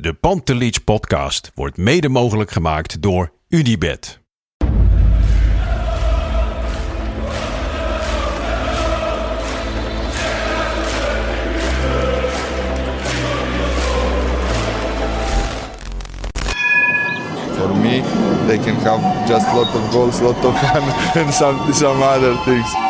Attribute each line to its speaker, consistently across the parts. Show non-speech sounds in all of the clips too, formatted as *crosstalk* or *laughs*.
Speaker 1: De Pantelich podcast wordt mede mogelijk gemaakt door Unibed.
Speaker 2: For me, they can have just lot of goals, lot of fun, *laughs* and some some other things.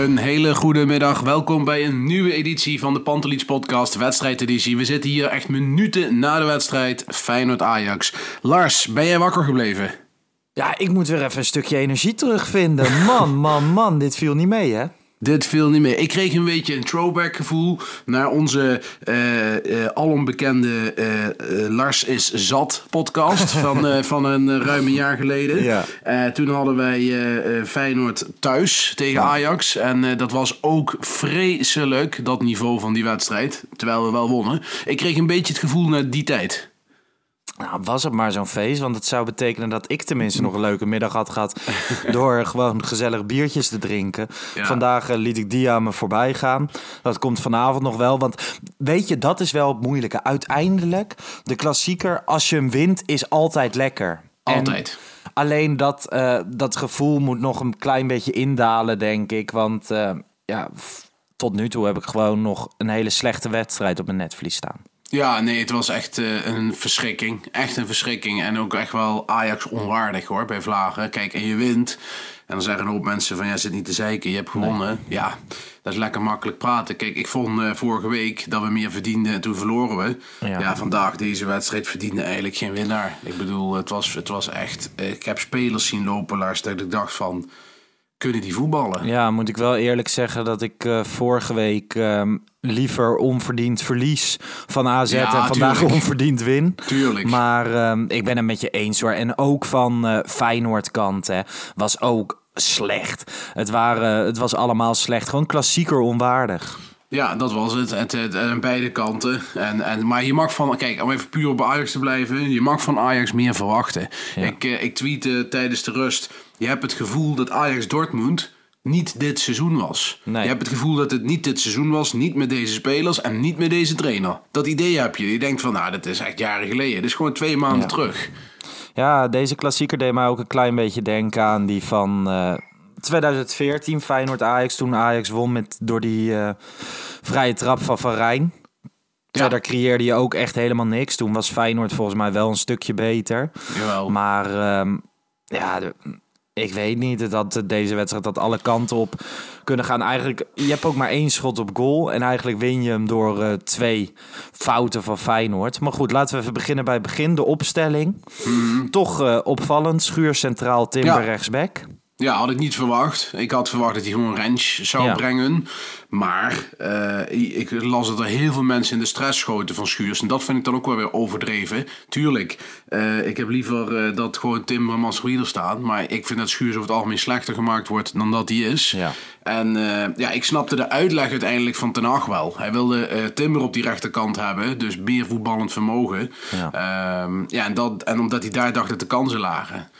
Speaker 3: Een hele goede middag. Welkom bij een nieuwe editie van de Pantelich Podcast, wedstrijdeditie. We zitten hier echt minuten na de wedstrijd Feyenoord-Ajax. Lars, ben jij wakker gebleven?
Speaker 4: Ja, ik moet weer even een stukje energie terugvinden. Man, man, man, dit viel niet mee, hè?
Speaker 3: Dit viel niet meer. Ik kreeg een beetje een throwback gevoel naar onze eh, alombekende eh, Lars is zat podcast *laughs* van, van een ruim een jaar geleden.
Speaker 4: Ja.
Speaker 3: Toen hadden wij Feyenoord thuis tegen Ajax. En dat was ook vreselijk, dat niveau van die wedstrijd. Terwijl we wel wonnen. Ik kreeg een beetje het gevoel naar die tijd.
Speaker 4: Nou, was het maar zo'n feest, want het zou betekenen dat ik tenminste nog een leuke middag had gehad *laughs* door gewoon gezellig biertjes te drinken.
Speaker 3: Ja.
Speaker 4: Vandaag eh, liet ik die aan me voorbij gaan. Dat komt vanavond nog wel, want weet je, dat is wel het moeilijke. Uiteindelijk, de klassieker, als je hem wint, is altijd lekker. En
Speaker 3: Altijd.
Speaker 4: alleen dat, eh, dat gevoel moet nog een klein beetje indalen, denk ik. Want eh, ja, tot nu toe heb ik gewoon nog een hele slechte wedstrijd op mijn netvlies staan.
Speaker 3: Ja, nee, het was echt eh, een verschrikking. Echt een verschrikking. En ook echt wel Ajax onwaardig hoor, bij Vlagen. Kijk, en je wint. En dan zeggen een hoop mensen van, ja, zit niet te zeiken, je hebt gewonnen. Ja, dat is lekker makkelijk praten. Kijk, ik vond eh, vorige week dat we meer verdienden en toen verloren we.
Speaker 4: Ja.
Speaker 3: Ja, vandaag, deze wedstrijd, verdiende eigenlijk geen winnaar. Ik bedoel, het was, het was echt... eh, ik heb spelers zien lopen, Lars, dat ik dacht van... Kunnen die voetballen?
Speaker 4: Ja, moet ik wel eerlijk zeggen dat ik eh, vorige week ehm, liever onverdiend verlies van AZ
Speaker 3: Ja,
Speaker 4: en vandaag
Speaker 3: tuurlijk.
Speaker 4: onverdiend win.
Speaker 3: Tuurlijk.
Speaker 4: Maar ehm, ik ben het met je eens hoor. En ook van eh Feyenoord kant hè, was ook slecht. Het, waren, het was allemaal slecht. Gewoon klassieker onwaardig.
Speaker 3: Ja, dat was het. Het, het, aan beide kanten. En, en, maar je mag van, kijk, om even puur op Ajax te blijven, je mag van Ajax meer verwachten. Ik, eh, ik tweette tijdens de rust, je hebt het gevoel dat Ajax Dortmund niet dit seizoen was.
Speaker 4: Nee.
Speaker 3: Je hebt het gevoel dat het niet dit seizoen was, niet met deze spelers en niet met deze trainer. Dat idee heb je. Je denkt van, nou, dat is echt jaren geleden. Dit is gewoon twee maanden
Speaker 4: Ja.
Speaker 3: terug.
Speaker 4: Ja, deze klassieker deed mij ook een klein beetje denken aan die van eh, 2014, Feyenoord-Ajax. Toen Ajax won met, door die eh, vrije trap van Van Rijn. Verder creëerde je ook echt helemaal niks. Toen was Feyenoord volgens mij wel een stukje beter.
Speaker 3: Jawel.
Speaker 4: Maar ehm, ja, de- ik weet niet dat deze wedstrijd dat alle kanten op kunnen gaan. Eigenlijk, je hebt ook maar één schot op goal. En eigenlijk win je hem door eh, twee fouten van Feyenoord. Maar goed, laten we even beginnen bij het begin. De opstelling. Toch eh, opvallend. Schuur centraal, Timber
Speaker 3: Mhm. Ja.
Speaker 4: rechtsback.
Speaker 3: Ja, had ik niet verwacht. Ik had verwacht dat hij gewoon Rens zou
Speaker 4: Ja.
Speaker 3: brengen. Maar eh, ik las dat er heel veel mensen in de stress schoten van Schuurs. En dat vind ik dan ook wel weer overdreven. Tuurlijk, eh, ik heb liever eh, dat gewoon Timmermans er staan. Maar ik vind dat Schuurs over het algemeen slechter gemaakt wordt dan dat hij is.
Speaker 4: Ja.
Speaker 3: En ja, ik snapte de uitleg uiteindelijk van Ten Hag wel. Hij wilde Timber op die rechterkant hebben. Dus meer voetballend vermogen.
Speaker 4: Ja.
Speaker 3: Ehm, ja, en, dat, en omdat hij daar dacht dat de kansen lagen.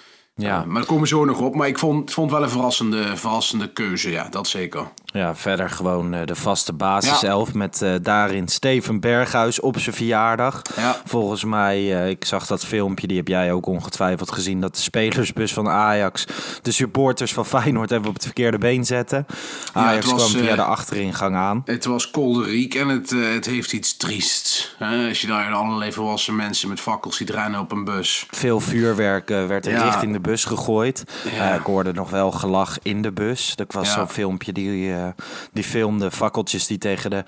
Speaker 4: Ja.
Speaker 3: Uh, maar daar komen we zo nog op. Maar ik vond, vond wel een verrassende, verrassende keuze, ja, dat zeker.
Speaker 4: Ja, verder gewoon uh, de vaste basiself ja. met uh, daarin Steven Berghuis op zijn verjaardag.
Speaker 3: Ja.
Speaker 4: Volgens mij, ik zag dat filmpje, die heb jij ook ongetwijfeld gezien, dat de spelersbus van Ajax de supporters van Feyenoord even op het verkeerde been zetten. Ajax ja, was, kwam via de achteringang aan.
Speaker 3: Het was kolderiek en het, het heeft iets triests. Hè? Als je daar allerlei volwassen mensen met fakkels ziet rennen op een bus.
Speaker 4: Veel vuurwerk werd er richting de bus gegooid. Uh, ik hoorde nog wel gelach in de bus. Er was ja. zo'n filmpje die, uh, die filmde fakkeltjes die tegen de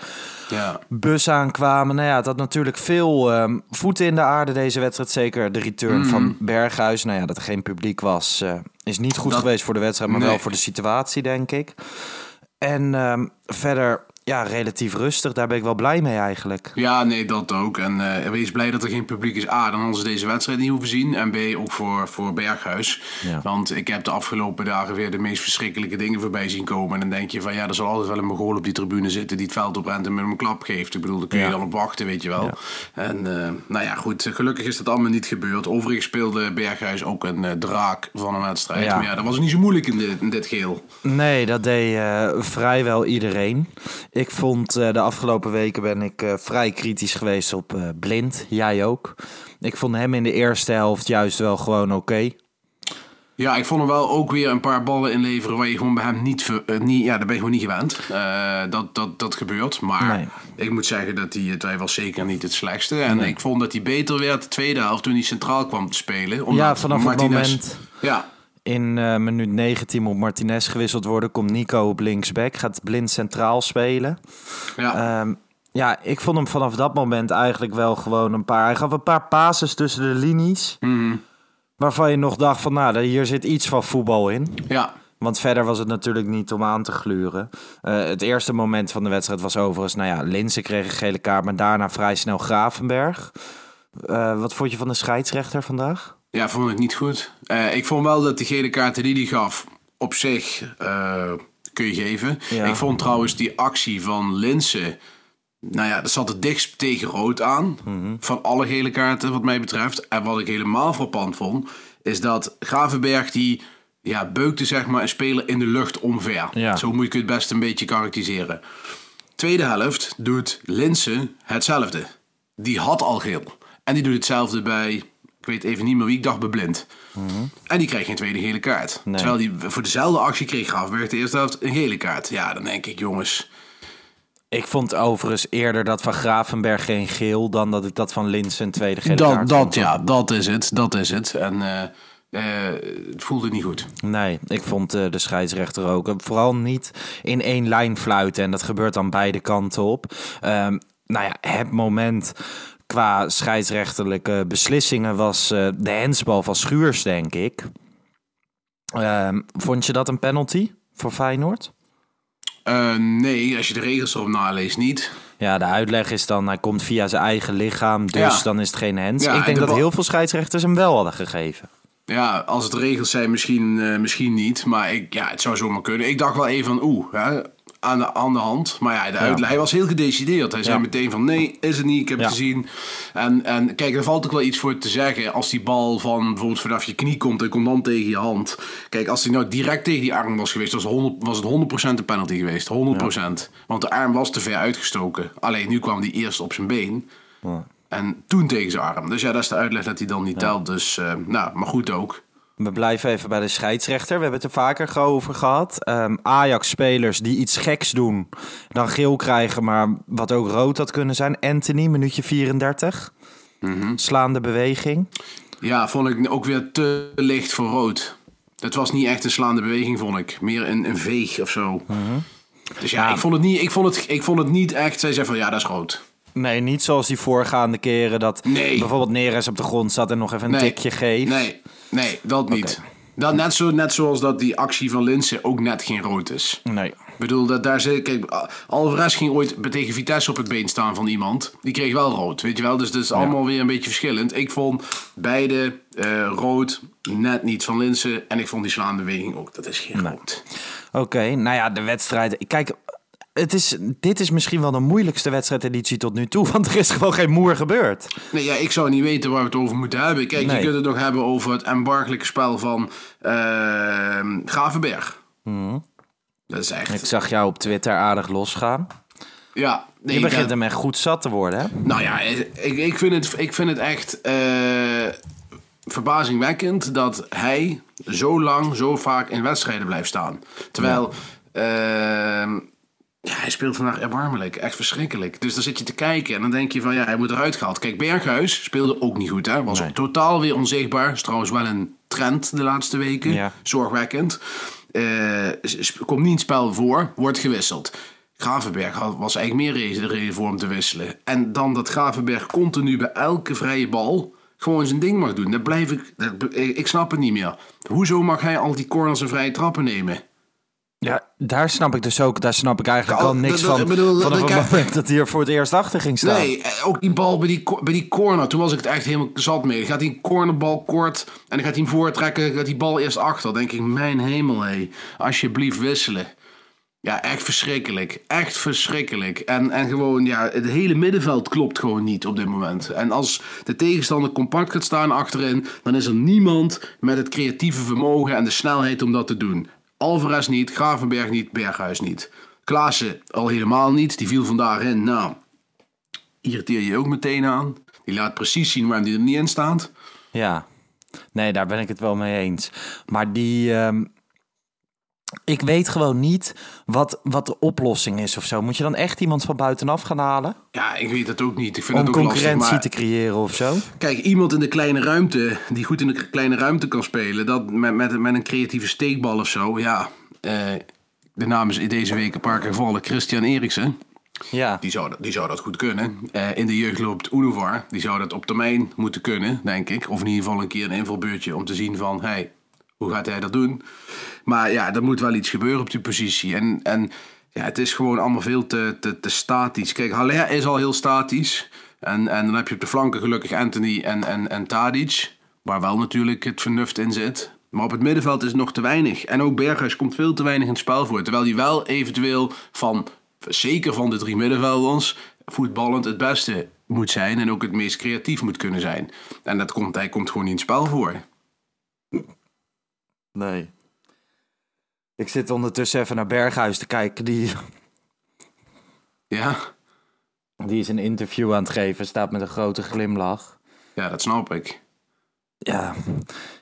Speaker 3: ja.
Speaker 4: bus aankwamen. Nou ja, het had natuurlijk veel um, voeten in de aarde deze wedstrijd. Zeker de return
Speaker 3: Mm.
Speaker 4: van Berghuis. Nou ja, dat er geen publiek was, uh, is niet goed
Speaker 3: Dat-
Speaker 4: geweest voor de wedstrijd, maar
Speaker 3: Nee.
Speaker 4: wel voor de situatie, denk ik. En ehm, verder, ja, relatief rustig. Daar ben ik wel blij mee eigenlijk.
Speaker 3: Ja, nee, dat ook. En eh, wees blij dat er geen publiek is. A, dan hadden ze deze wedstrijd niet hoeven zien. En B, ook voor, voor Berghuis.
Speaker 4: Ja.
Speaker 3: Want ik heb de afgelopen dagen weer de meest verschrikkelijke dingen voorbij zien komen. En dan denk je van, ja, er zal altijd wel een Mongool op die tribune zitten... die het veld oprent en met hem een klap geeft. Ik bedoel, daar kun je
Speaker 4: Ja.
Speaker 3: dan op wachten, weet je wel. En eh, nou ja, goed, gelukkig is dat allemaal niet gebeurd. Overigens speelde Berghuis ook een eh, draak van een wedstrijd.
Speaker 4: Ja.
Speaker 3: Maar ja, dat was niet zo moeilijk in dit, in dit geel.
Speaker 4: Nee, dat deed vrijwel iedereen. Ik vond eh, de afgelopen weken ben ik eh, vrij kritisch geweest op eh, Blind. Jij ook. Ik vond hem in de eerste helft juist wel gewoon oké.
Speaker 3: Ja, ik vond hem wel ook weer een paar ballen inleveren waar je gewoon bij hem niet, ver- niet ja, daar ben je gewoon niet gewend. Eh, dat, dat, dat gebeurt. Maar
Speaker 4: Nee.
Speaker 3: ik moet zeggen dat hij, het- was zeker niet het slechtste. En
Speaker 4: Nee.
Speaker 3: ik vond dat hij beter werd de tweede helft toen hij centraal kwam te spelen.
Speaker 4: Ja,
Speaker 3: Omdat
Speaker 4: vanaf het
Speaker 3: Martinez-
Speaker 4: moment
Speaker 3: Ja,
Speaker 4: in eh, minuut 19 moet Martinez gewisseld worden. Komt Nico op linksback. Gaat Blind centraal spelen.
Speaker 3: ja.
Speaker 4: Ehm, ja, ik vond hem vanaf dat moment eigenlijk wel gewoon een paar... Hij gaf een paar passes tussen de linies.
Speaker 3: Mhm.
Speaker 4: Waarvan je nog dacht van, nou, hier zit iets van voetbal in.
Speaker 3: ja.
Speaker 4: Want verder was het natuurlijk niet om aan te gluren. Eh, het eerste moment van de wedstrijd was overigens... Nou ja, Linse kreeg een gele kaart, maar daarna vrij snel Gravenberg. Eh, wat vond je van de scheidsrechter vandaag?
Speaker 3: Ja, vond ik niet goed. Eh, ik vond wel dat die gele kaarten die hij gaf, op zich eh, kun je geven.
Speaker 4: Ja.
Speaker 3: Ik vond trouwens die actie van Linsen, nou ja, dat zat het dichtst tegen rood aan.
Speaker 4: Mhm.
Speaker 3: Van alle gele kaarten, wat mij betreft. En wat ik helemaal frappant vond, is dat Gravenberg die ja, beukte zeg maar een speler in de lucht omver.
Speaker 4: Ja.
Speaker 3: Zo moet je het best een beetje karakteriseren. Tweede helft doet Linsen hetzelfde. Die had al geel. En die doet hetzelfde bij, ik weet even niet meer wie, ik dacht beblind. En die kreeg geen tweede gele kaart.
Speaker 4: Nee.
Speaker 3: Terwijl die voor dezelfde actie kreeg Gravenberg de eerste helft een gele kaart. Ja, dan denk ik, jongens.
Speaker 4: Ik vond overigens eerder dat van Gravenberg geen geel... dan dat ik dat van Linse een tweede gele
Speaker 3: Dat,
Speaker 4: kaart
Speaker 3: dat,
Speaker 4: vond.
Speaker 3: ja, dat is het. Dat is het. En eh, eh, het voelde niet goed.
Speaker 4: Nee, ik vond eh, de scheidsrechter ook. Vooral niet in één lijn fluiten. En dat gebeurt dan beide kanten op. Ehm, nou ja, het moment qua scheidsrechterlijke beslissingen was eh, de hensbal van Schuurs, denk ik. Ehm, vond je dat een penalty voor Feyenoord?
Speaker 3: Eh, nee, als je de regels erop naleest, niet.
Speaker 4: Ja, de uitleg is dan, hij komt via zijn eigen lichaam, dus
Speaker 3: Ja.
Speaker 4: dan is het geen hens.
Speaker 3: Ja,
Speaker 4: ik
Speaker 3: en
Speaker 4: denk
Speaker 3: de
Speaker 4: dat heel veel scheidsrechters hem wel hadden gegeven.
Speaker 3: Ja, als het regels zijn, misschien, eh, misschien niet. Maar ik, ja, het zou zomaar kunnen. Ik dacht wel even van oeh, hè, aan, de, aan de hand. Maar ja, de uitleg, hij was heel gedecideerd. Hij zei meteen van nee, is het niet, ik heb
Speaker 4: Ja.
Speaker 3: het gezien. En, en kijk, er valt ook wel iets voor te zeggen. Als die bal van bijvoorbeeld vanaf je knie komt en komt dan tegen je hand. Kijk, als die nou direct tegen die arm was geweest, was, 100, was het 100% een penalty geweest. 100%. Want de arm was te ver uitgestoken. Alleen nu kwam die eerst op zijn been. En toen tegen zijn arm. Dus ja, dat is de uitleg dat hij dan niet telt. Dus, eh, nou, maar goed ook.
Speaker 4: We blijven even bij de scheidsrechter. We hebben het er vaker over gehad. Ehm, Ajax-spelers die iets geks doen, dan geel krijgen, maar wat ook rood had kunnen zijn. Anthony, minuutje 34. Slaande beweging.
Speaker 3: Ja, vond ik ook weer te licht voor rood. Het was niet echt een slaande beweging, vond ik. Meer een, een veeg of zo. Dus ja,
Speaker 4: Ja.
Speaker 3: Ik, vond het niet, ik, vond het, ik vond het niet echt... Zij zei van, ja, dat is rood.
Speaker 4: Nee, niet zoals die voorgaande keren dat
Speaker 3: Nee.
Speaker 4: bijvoorbeeld Neres op de grond zat en nog even een
Speaker 3: Nee.
Speaker 4: tikje geeft.
Speaker 3: Nee, nee, dat niet. Dat, net, zo, net zoals dat die actie van Linsen ook net geen rood is.
Speaker 4: Nee.
Speaker 3: Ik bedoel, dat daar zit... Kijk, Alvarez ging ooit tegen Vitesse op het been staan van iemand. Die kreeg wel rood, weet je wel. Dus dat is allemaal weer een beetje verschillend. Ik vond beide eh, rood, net niet van Linsen. En ik vond die slaande beweging ook. Dat is geen rood.
Speaker 4: Oké, nou ja, de wedstrijd. Kijk, het is, dit is misschien wel de moeilijkste wedstrijdeditie tot nu toe. *laughs* Want er is gewoon geen moer gebeurd.
Speaker 3: Nee, ja, ik zou niet weten waar we het over moeten hebben. Kijk,
Speaker 4: Nee.
Speaker 3: je kunt het nog hebben over het embargelijke spel van eh Gravenberg. Dat is echt...
Speaker 4: Mhm. Ik zag jou op Twitter aardig losgaan.
Speaker 3: Ja, nee,
Speaker 4: Je begint hem echt goed zat te worden, hè?
Speaker 3: Nou ja, ik, ik, vind, het, ik vind het echt eh, verbazingwekkend dat hij zo lang, zo vaak in wedstrijden blijft staan. Terwijl ehm, ja, hij speelt vandaag erbarmelijk, echt verschrikkelijk. Dus dan zit je te kijken en dan denk je van ja, hij moet eruit gehaald. Kijk, Berghuis speelde ook niet goed, hè? Was totaal weer onzichtbaar. Is trouwens wel een trend de laatste weken.
Speaker 4: Ja.
Speaker 3: Zorgwekkend. Sp- komt niet in het spel voor, wordt gewisseld. Gravenberg had- was eigenlijk meer reden, de reden voor hem te wisselen. En dan dat Gravenberg continu bij elke vrije bal gewoon zijn ding mag doen. Dat blijf ik, dat, ik, ik snap het niet meer. Hoezo mag hij al die corners en vrije trappen nemen?
Speaker 4: Ja, daar snap ik dus ook. Daar snap ik eigenlijk al niks van.
Speaker 3: bedoel,
Speaker 4: vanaf
Speaker 3: dat-
Speaker 4: het
Speaker 3: kijk-
Speaker 4: dat hij er voor het eerst achter ging staan.
Speaker 3: Nee, eh, ook die bal bij die, bij die corner. Toen was ik het echt helemaal zat mee. Dan gaat die cornerbal kort en dan gaat hij hem voortrekken. Gaat die bal eerst achter. Dan denk ik, mijn hemel hé. Alsjeblieft wisselen. Ja, echt verschrikkelijk. Echt verschrikkelijk. En, en gewoon, ja, het hele middenveld klopt gewoon niet op dit moment. En als de tegenstander compact gaat staan achterin, dan is er niemand met het creatieve vermogen en de snelheid om dat te doen. Alvarez niet, Gravenberg niet, Berghuis niet. Klaassen al helemaal niet. Die viel vandaag in. Nou, irriteer je ook meteen aan. Die laat precies zien waarom die er niet in staat.
Speaker 4: Ja, nee, daar ben ik het wel mee eens. Maar die. ehm, ik weet gewoon niet wat, wat de oplossing is of zo. Moet je dan echt iemand van buitenaf gaan halen?
Speaker 3: Ja, ik weet het ook niet. Ik vind
Speaker 4: Om
Speaker 3: het ook lastig.
Speaker 4: concurrentie
Speaker 3: Maar
Speaker 4: te creëren of zo?
Speaker 3: kijk, iemand in de kleine ruimte, die goed in de kleine ruimte kan spelen, dat met, met, met een creatieve steekbal of zo. Ja, eh, de naam is deze week een paar keer gevallen. Christian Eriksen.
Speaker 4: Ja.
Speaker 3: Die zou, dat- die zou dat goed kunnen. Eh, in de jeugd loopt Unovar. Die zou dat op termijn moeten kunnen, denk ik. Of in ieder geval een keer een invalbeurtje om te zien van... Hey, hoe gaat hij dat doen? Maar ja, er moet wel iets gebeuren op die positie. En, en ja, het is gewoon allemaal veel te, te, te statisch. Kijk, Haller is al heel statisch. En, en dan heb je op de flanken gelukkig Anthony en, en, en Tadic. Waar wel natuurlijk het vernuft in zit. Maar op het middenveld is het nog te weinig. En ook Berghuis komt veel te weinig in het spel voor. Terwijl hij wel eventueel van, zeker van de drie middenvelders, voetballend het beste moet zijn. En ook het meest creatief moet kunnen zijn. En dat komt, hij komt gewoon niet in het spel voor.
Speaker 4: Nee. Ik zit ondertussen even naar Berghuis te kijken. Die,
Speaker 3: Ja,
Speaker 4: die is een interview aan het geven. Staat met een grote glimlach.
Speaker 3: ja dat snap ik.
Speaker 4: Ja,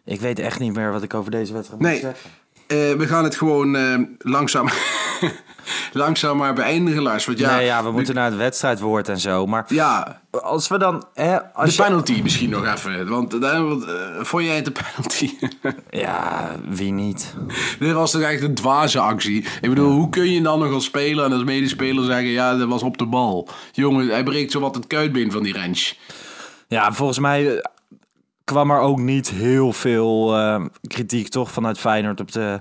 Speaker 4: ik weet echt niet meer wat ik over deze wedstrijd
Speaker 3: Nee.
Speaker 4: moet zeggen.
Speaker 3: Eh, we gaan het gewoon eh, langzaam, *laughs* langzaam maar beëindigen, Lars. Want ja,
Speaker 4: nee, ja, we moeten naar het wedstrijdwoord en zo. Maar
Speaker 3: ja
Speaker 4: als we dan... Hè, als
Speaker 3: de
Speaker 4: je-
Speaker 3: penalty misschien nog even. Want uh, eh, vond jij het de penalty? *laughs*
Speaker 4: Ja, wie niet?
Speaker 3: Dit was toch echt een dwaze actie. Ik bedoel, hoe kun je dan nog als speler en als medespeler zeggen... ja, dat was op de bal. Jongen, hij breekt zowat het kuitbeen van die ranch.
Speaker 4: Ja, volgens mij kwam er ook niet heel veel eh, kritiek toch vanuit Feyenoord op de,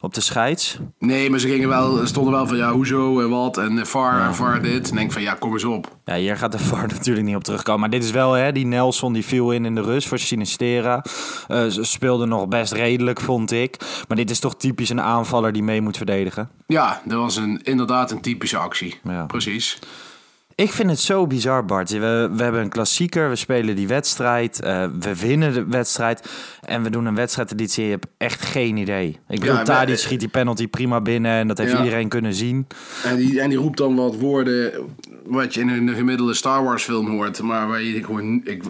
Speaker 4: op de scheids.
Speaker 3: Nee, maar ze gingen wel, stonden wel van ja, hoezo en wat en en VAR dit. En denk van ja, kom eens op.
Speaker 4: Ja, hier gaat de *laughs* VAR natuurlijk niet op terugkomen. Maar dit is wel, hè, die Nelson die viel in in de rust voor Sinistera. Eh, ze speelde nog best redelijk, vond ik. Maar dit is toch typisch een aanvaller die mee moet verdedigen.
Speaker 3: Ja, dat was een, inderdaad een typische actie.
Speaker 4: Ja.
Speaker 3: Precies.
Speaker 4: Ik vind het zo bizar, Bart. We, we hebben een klassieker, we spelen die wedstrijd, eh, we winnen de wedstrijd en we doen een wedstrijdeditie. Je hebt echt geen idee. Ik bedoel,
Speaker 3: Ja,
Speaker 4: Tadic
Speaker 3: maar-
Speaker 4: schiet die penalty prima binnen en dat heeft
Speaker 3: Ja.
Speaker 4: iedereen kunnen zien.
Speaker 3: En die, en die roept dan wat woorden wat je in een gemiddelde Star Wars film hoort. Maar waar je. Ik, ik-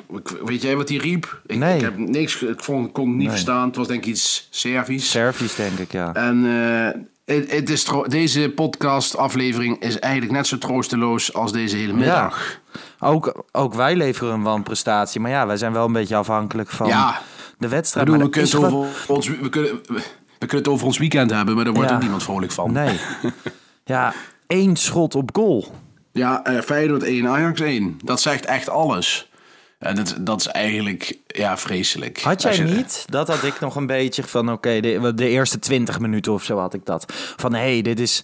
Speaker 3: weet jij wat hij riep? Ik,
Speaker 4: Nee.
Speaker 3: ik heb niks... Ik vond, kon het niet
Speaker 4: Nee.
Speaker 3: verstaan. Het was denk ik iets Servisch.
Speaker 4: Servies, denk ik, ja.
Speaker 3: En eh, het, is deze podcast-aflevering is eigenlijk net zo troosteloos als deze hele middag.
Speaker 4: Ook, ook wij leveren een wanprestatie, maar ja, wij zijn wel een beetje afhankelijk van
Speaker 3: Ja.
Speaker 4: de wedstrijd.
Speaker 3: bedoel, we kunnen, het
Speaker 4: is
Speaker 3: over ons, we, kunnen, we kunnen het over ons weekend hebben, maar daar wordt
Speaker 4: Ja.
Speaker 3: ook niemand vrolijk van.
Speaker 4: Nee. *laughs* ja, één schot op goal.
Speaker 3: Ja, eh, Feyenoord 1, Ajax 1. Dat zegt echt alles. En dat, dat is eigenlijk ja, vreselijk.
Speaker 4: Had jij
Speaker 3: je-
Speaker 4: niet? Dat had ik nog een beetje van, oké, de, de eerste 20 minuten of zo had ik dat. Van, hé, hey, dit is...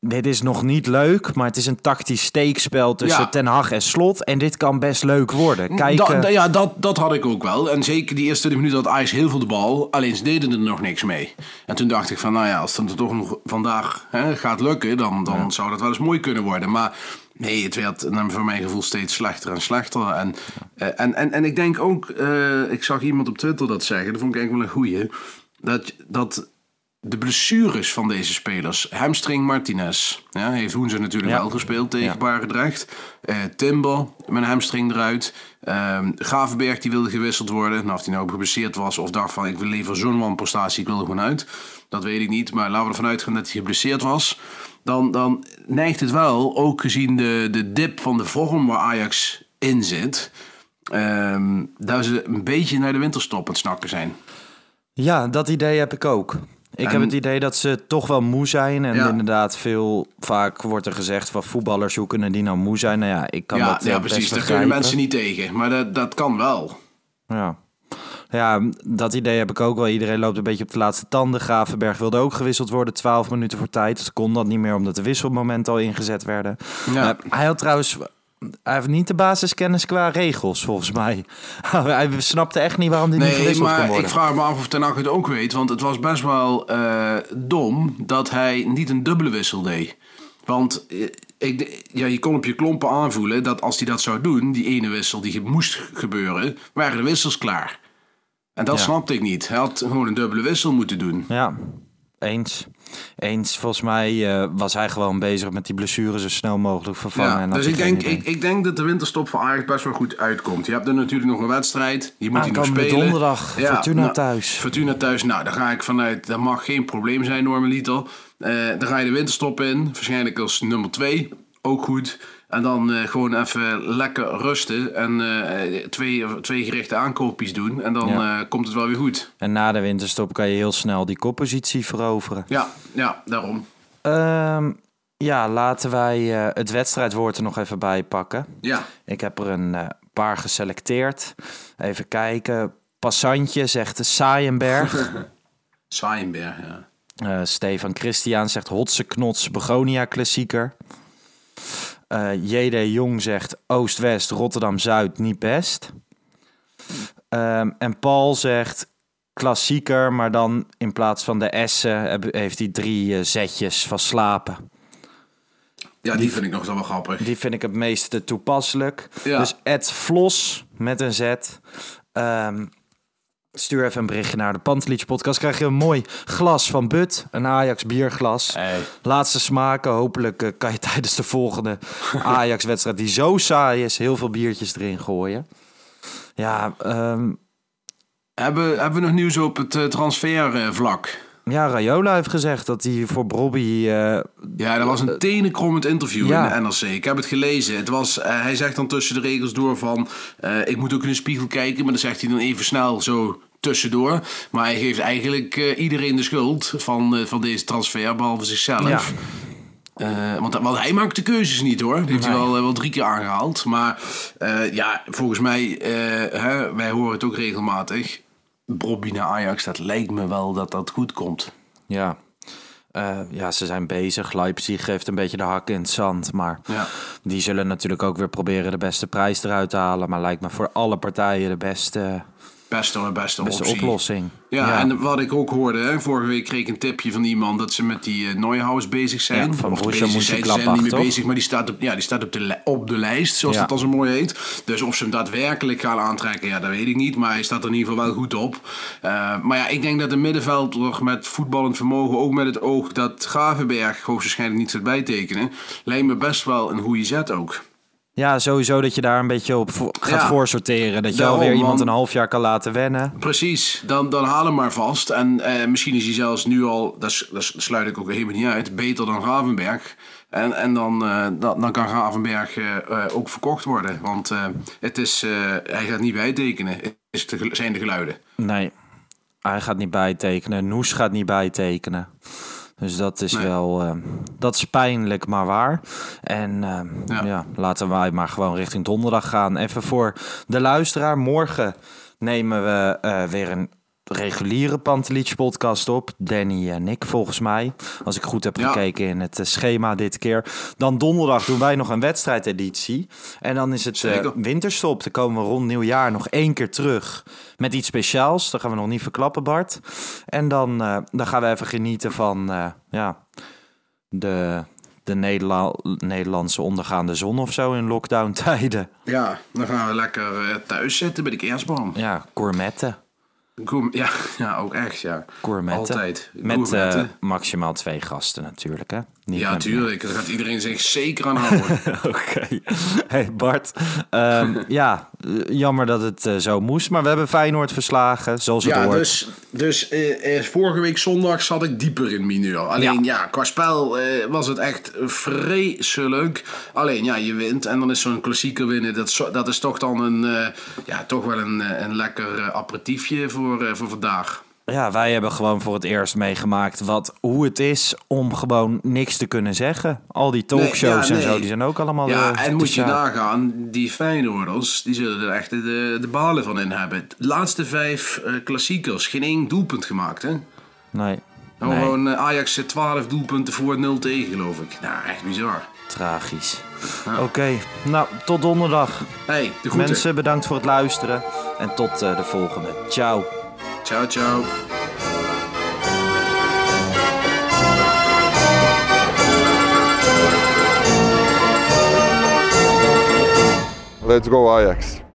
Speaker 4: dit is nog niet leuk, maar het is een tactisch steekspel tussen
Speaker 3: Ja.
Speaker 4: Ten Hag en Slot. En dit kan best leuk worden. Kijk,
Speaker 3: Da-
Speaker 4: eh,
Speaker 3: ja, dat, dat had ik ook wel. En zeker die eerste 20 minuten had Ajax heel veel de bal. Alleen ze deden er nog niks mee. En toen dacht ik van, nou ja, als het dan toch nog vandaag hè, gaat lukken... dan, dan zou dat wel eens mooi kunnen worden. Maar nee, het werd voor mijn gevoel steeds slechter en slechter. En, eh, en, en, en ik denk ook, eh, ik zag iemand op Twitter dat zeggen... dat vond ik eigenlijk wel een goeie... dat, dat de blessures van deze spelers. Hamstring Martinez. Ja, heeft Hoenze natuurlijk
Speaker 4: Ja.
Speaker 3: wel gespeeld tegen
Speaker 4: Ja.
Speaker 3: Barendrecht. Eh Timber met een hamstring eruit. Ehm Gravenberg die wilde gewisseld worden. Nou, of hij nou geblesseerd was of dacht van ik wil liever zo'n wanprestatie, ik wil er gewoon uit. Dat weet ik niet. Maar laten we ervan uitgaan dat hij geblesseerd was. Dan, dan neigt het wel, ook gezien de, de dip van de vorm waar Ajax in zit... ehm, dat ze een beetje naar de winterstop aan het snakken zijn.
Speaker 4: Ja, dat idee heb ik ook. Ik
Speaker 3: En-
Speaker 4: heb het idee dat ze toch wel moe zijn. En
Speaker 3: Ja.
Speaker 4: inderdaad, veel vaak wordt er gezegd van voetballers, hoe kunnen die nou moe zijn? Nou ja, ik kan
Speaker 3: ja,
Speaker 4: dat
Speaker 3: ja, precies. Daar kunnen mensen niet tegen. Maar dat, dat kan wel.
Speaker 4: Ja. ja, dat idee heb ik ook wel. Iedereen loopt een beetje op de laatste tanden. Gravenberg wilde ook gewisseld worden, 12 minuten voor tijd. Dus kon dat niet meer omdat de wisselmomenten al ingezet werden.
Speaker 3: Ja.
Speaker 4: Eh, hij had trouwens... Hij heeft niet de basiskennis qua regels, volgens mij. *laughs* hij snapte echt niet waarom hij niet
Speaker 3: Nee,
Speaker 4: gewisseld kon
Speaker 3: maar
Speaker 4: worden.
Speaker 3: ik vraag me af of Ten Hag het ook weet. Want het was best wel eh, dom dat hij niet een dubbele wissel deed. Want eh, ik, ja, je kon op je klompen aanvoelen dat als hij dat zou doen, die ene wissel die moest gebeuren, waren de wissels klaar. En dat
Speaker 4: Ja.
Speaker 3: snapte ik niet. Hij had gewoon een dubbele wissel moeten doen.
Speaker 4: Ja, eens. Eens. Volgens mij eh, was hij gewoon bezig met die blessure zo snel mogelijk vervangen.
Speaker 3: Ja,
Speaker 4: en
Speaker 3: dus ik denk, ik, ik denk dat de winterstop voor Ajax best wel goed uitkomt. Je hebt er natuurlijk nog een wedstrijd. Die moet hij nog spelen.
Speaker 4: donderdag, Fortuna
Speaker 3: nou,
Speaker 4: thuis.
Speaker 3: Fortuna thuis. Nou, daar ga ik vanuit. Dat mag geen probleem zijn, normaliter. Eh dan ga je de winterstop in. Waarschijnlijk als nummer 2. Ook goed. En dan eh, gewoon even lekker rusten. En eh, twee, twee gerichte aankoopjes doen. En dan
Speaker 4: Ja.
Speaker 3: eh, komt het wel weer goed.
Speaker 4: En na de winterstop kan je heel snel die koppositie veroveren.
Speaker 3: Ja, ja daarom.
Speaker 4: Ehm, ja, laten wij het wedstrijdwoord er nog even bij pakken.
Speaker 3: Ja.
Speaker 4: Ik heb er een paar geselecteerd. Even kijken. Passantje zegt Saaienberg. *laughs*
Speaker 3: Saaienberg, ja.
Speaker 4: Stefan Christian zegt Hotse Knots Begonia klassieker. Eh J.D. Jong zegt Oost-West Rotterdam-Zuid niet best. Ehm, en Paul zegt klassieker, maar dan in plaats van de S'en heeft hij drie eh, zetjes van slapen.
Speaker 3: Ja, die vind ik nog wel grappig.
Speaker 4: Die vind ik het meeste toepasselijk.
Speaker 3: Ja.
Speaker 4: Dus Ed Vlos met een Z. Ehm, stuur even een berichtje naar de Pantelich podcast. Krijg je een mooi glas van But. Een Ajax bierglas. Laatste smaken. Hopelijk eh, kan je *laughs* tijdens de volgende Ajax wedstrijd die zo saai is, heel veel biertjes erin gooien. Ja, ehm,
Speaker 3: Hebben, hebben we nog nieuws op het eh, transfervlak?
Speaker 4: ja, Rayola heeft gezegd dat hij voor Bobby... eh,
Speaker 3: Ja, dat was een tenenkrommend interview
Speaker 4: ja.
Speaker 3: in de NRC. Ik heb het gelezen. Het was, hij zegt dan tussen de regels door van... ik moet ook in de spiegel kijken, maar dan zegt hij dan even snel zo tussendoor. Maar hij geeft eigenlijk eh, iedereen de schuld van, eh, van deze transfer, behalve zichzelf.
Speaker 4: Ja.
Speaker 3: Eh, want, want hij maakt de keuzes niet hoor. Dat heeft hij wel, wel drie keer aangehaald. Maar ja, volgens mij, hè, wij horen het ook regelmatig. Bobby naar Ajax, dat lijkt me wel dat dat goed komt.
Speaker 4: Ja. Ja, ze zijn bezig. Leipzig geeft een beetje de hak in het zand. Maar
Speaker 3: Ja.
Speaker 4: die zullen natuurlijk ook weer proberen de beste prijs eruit te halen. Maar lijkt me voor alle partijen de beste,
Speaker 3: Beste, beste,
Speaker 4: beste
Speaker 3: optie.
Speaker 4: oplossing.
Speaker 3: Ja, en wat ik ook hoorde, hè, vorige week kreeg ik een tipje van iemand dat ze met die uh, Neuhaus bezig zijn.
Speaker 4: Ja, van
Speaker 3: Of
Speaker 4: Borussia
Speaker 3: bezig zijn, ze zijn niet meer
Speaker 4: toch?
Speaker 3: bezig, maar die staat op, ja, die staat op, de, op de lijst, zoals
Speaker 4: Ja.
Speaker 3: dat dan zo mooi heet. Dus of ze hem daadwerkelijk gaan aantrekken, ja, dat weet ik niet. Maar hij staat er in ieder geval wel goed op. Uh, maar ja, ik denk dat de middenvelder met voetballend vermogen, ook met het oog dat Gravenberg hoogstwaarschijnlijk niet gaat bijtekenen, lijkt me best wel een goede zet ook.
Speaker 4: Ja, sowieso dat je daar een beetje op gaat
Speaker 3: Ja.
Speaker 4: voorsorteren. Dat je
Speaker 3: Daarom,
Speaker 4: alweer iemand een half jaar kan laten wennen.
Speaker 3: Precies, dan, dan haal hem maar vast. En eh, misschien is hij zelfs nu al, dat, dat sluit ik ook helemaal niet uit, beter dan Gravenberg. En, en dan, eh, dan, dan kan Gravenberg eh, eh, ook verkocht worden. Want het is, hij gaat niet bijtekenen, is de, zijn de geluiden.
Speaker 4: Nee, hij gaat niet bijtekenen. Noes gaat niet bijtekenen. Dus dat is
Speaker 3: Nee.
Speaker 4: wel, eh, dat is pijnlijk, maar waar. En eh, ja. laten wij maar gewoon richting donderdag gaan. Even voor de luisteraar. Morgen nemen we eh, weer een reguliere Pantelic podcast op. Danny en ik volgens mij. Als ik goed heb
Speaker 3: Ja.
Speaker 4: gekeken in het eh, schema dit keer. Dan donderdag doen wij nog een wedstrijdeditie. En dan is het eh, winterstop. Dan komen we rond nieuwjaar nog één keer terug. Met iets speciaals. Dat gaan we nog niet verklappen Bart. En dan, eh, dan gaan we even genieten van ja, de, de Nederla- Nederlandse ondergaande zon of zo in lockdown tijden.
Speaker 3: Ja, dan gaan we lekker thuis zitten bij de kerstboom.
Speaker 4: Ja, gourmetten.
Speaker 3: Ja, *laughs* ja, ook echt, ja.
Speaker 4: Gourmetten.
Speaker 3: Altijd.
Speaker 4: Met eh, maximaal twee gasten natuurlijk, hè? Niet
Speaker 3: Ja, tuurlijk. Daar gaat iedereen zich zeker aan houden. *laughs*
Speaker 4: Oké. Hey Bart, ehm, *laughs* ja, jammer dat het eh, zo moest, maar we hebben Feyenoord verslagen, zoals het
Speaker 3: ja,
Speaker 4: hoort.
Speaker 3: dus, dus eh, eh, vorige week zondag zat ik dieper in mineur. Alleen ja, qua spel eh, was het echt vreselijk. Alleen ja, je wint en dan is zo'n klassieker winnen. Dat, dat is toch dan een, eh, ja, toch wel een, eh, een lekker eh, aperitiefje voor, eh, voor vandaag.
Speaker 4: Ja, wij hebben gewoon voor het eerst meegemaakt wat, hoe het is om gewoon niks te kunnen zeggen. Al die talkshows
Speaker 3: Nee, ja,
Speaker 4: en zo, die zijn ook allemaal...
Speaker 3: Ja,
Speaker 4: eh,
Speaker 3: en moet je nagaan, die Feyenoorders, die zullen er echt de, de balen van in hebben. De laatste vijf eh, klassiekers, geen één doelpunt gemaakt, hè?
Speaker 4: Nee,
Speaker 3: Nou,
Speaker 4: nee,
Speaker 3: Gewoon eh, Ajax 12 doelpunten voor 0 tegen, geloof ik. Nou, echt bizar.
Speaker 4: tragisch. Oké, nou, tot donderdag.
Speaker 3: Hey, de groeten.
Speaker 4: Mensen, bedankt voor het luisteren en tot de volgende. Ciao.
Speaker 3: Ciao, ciao.
Speaker 2: Let's go Ajax.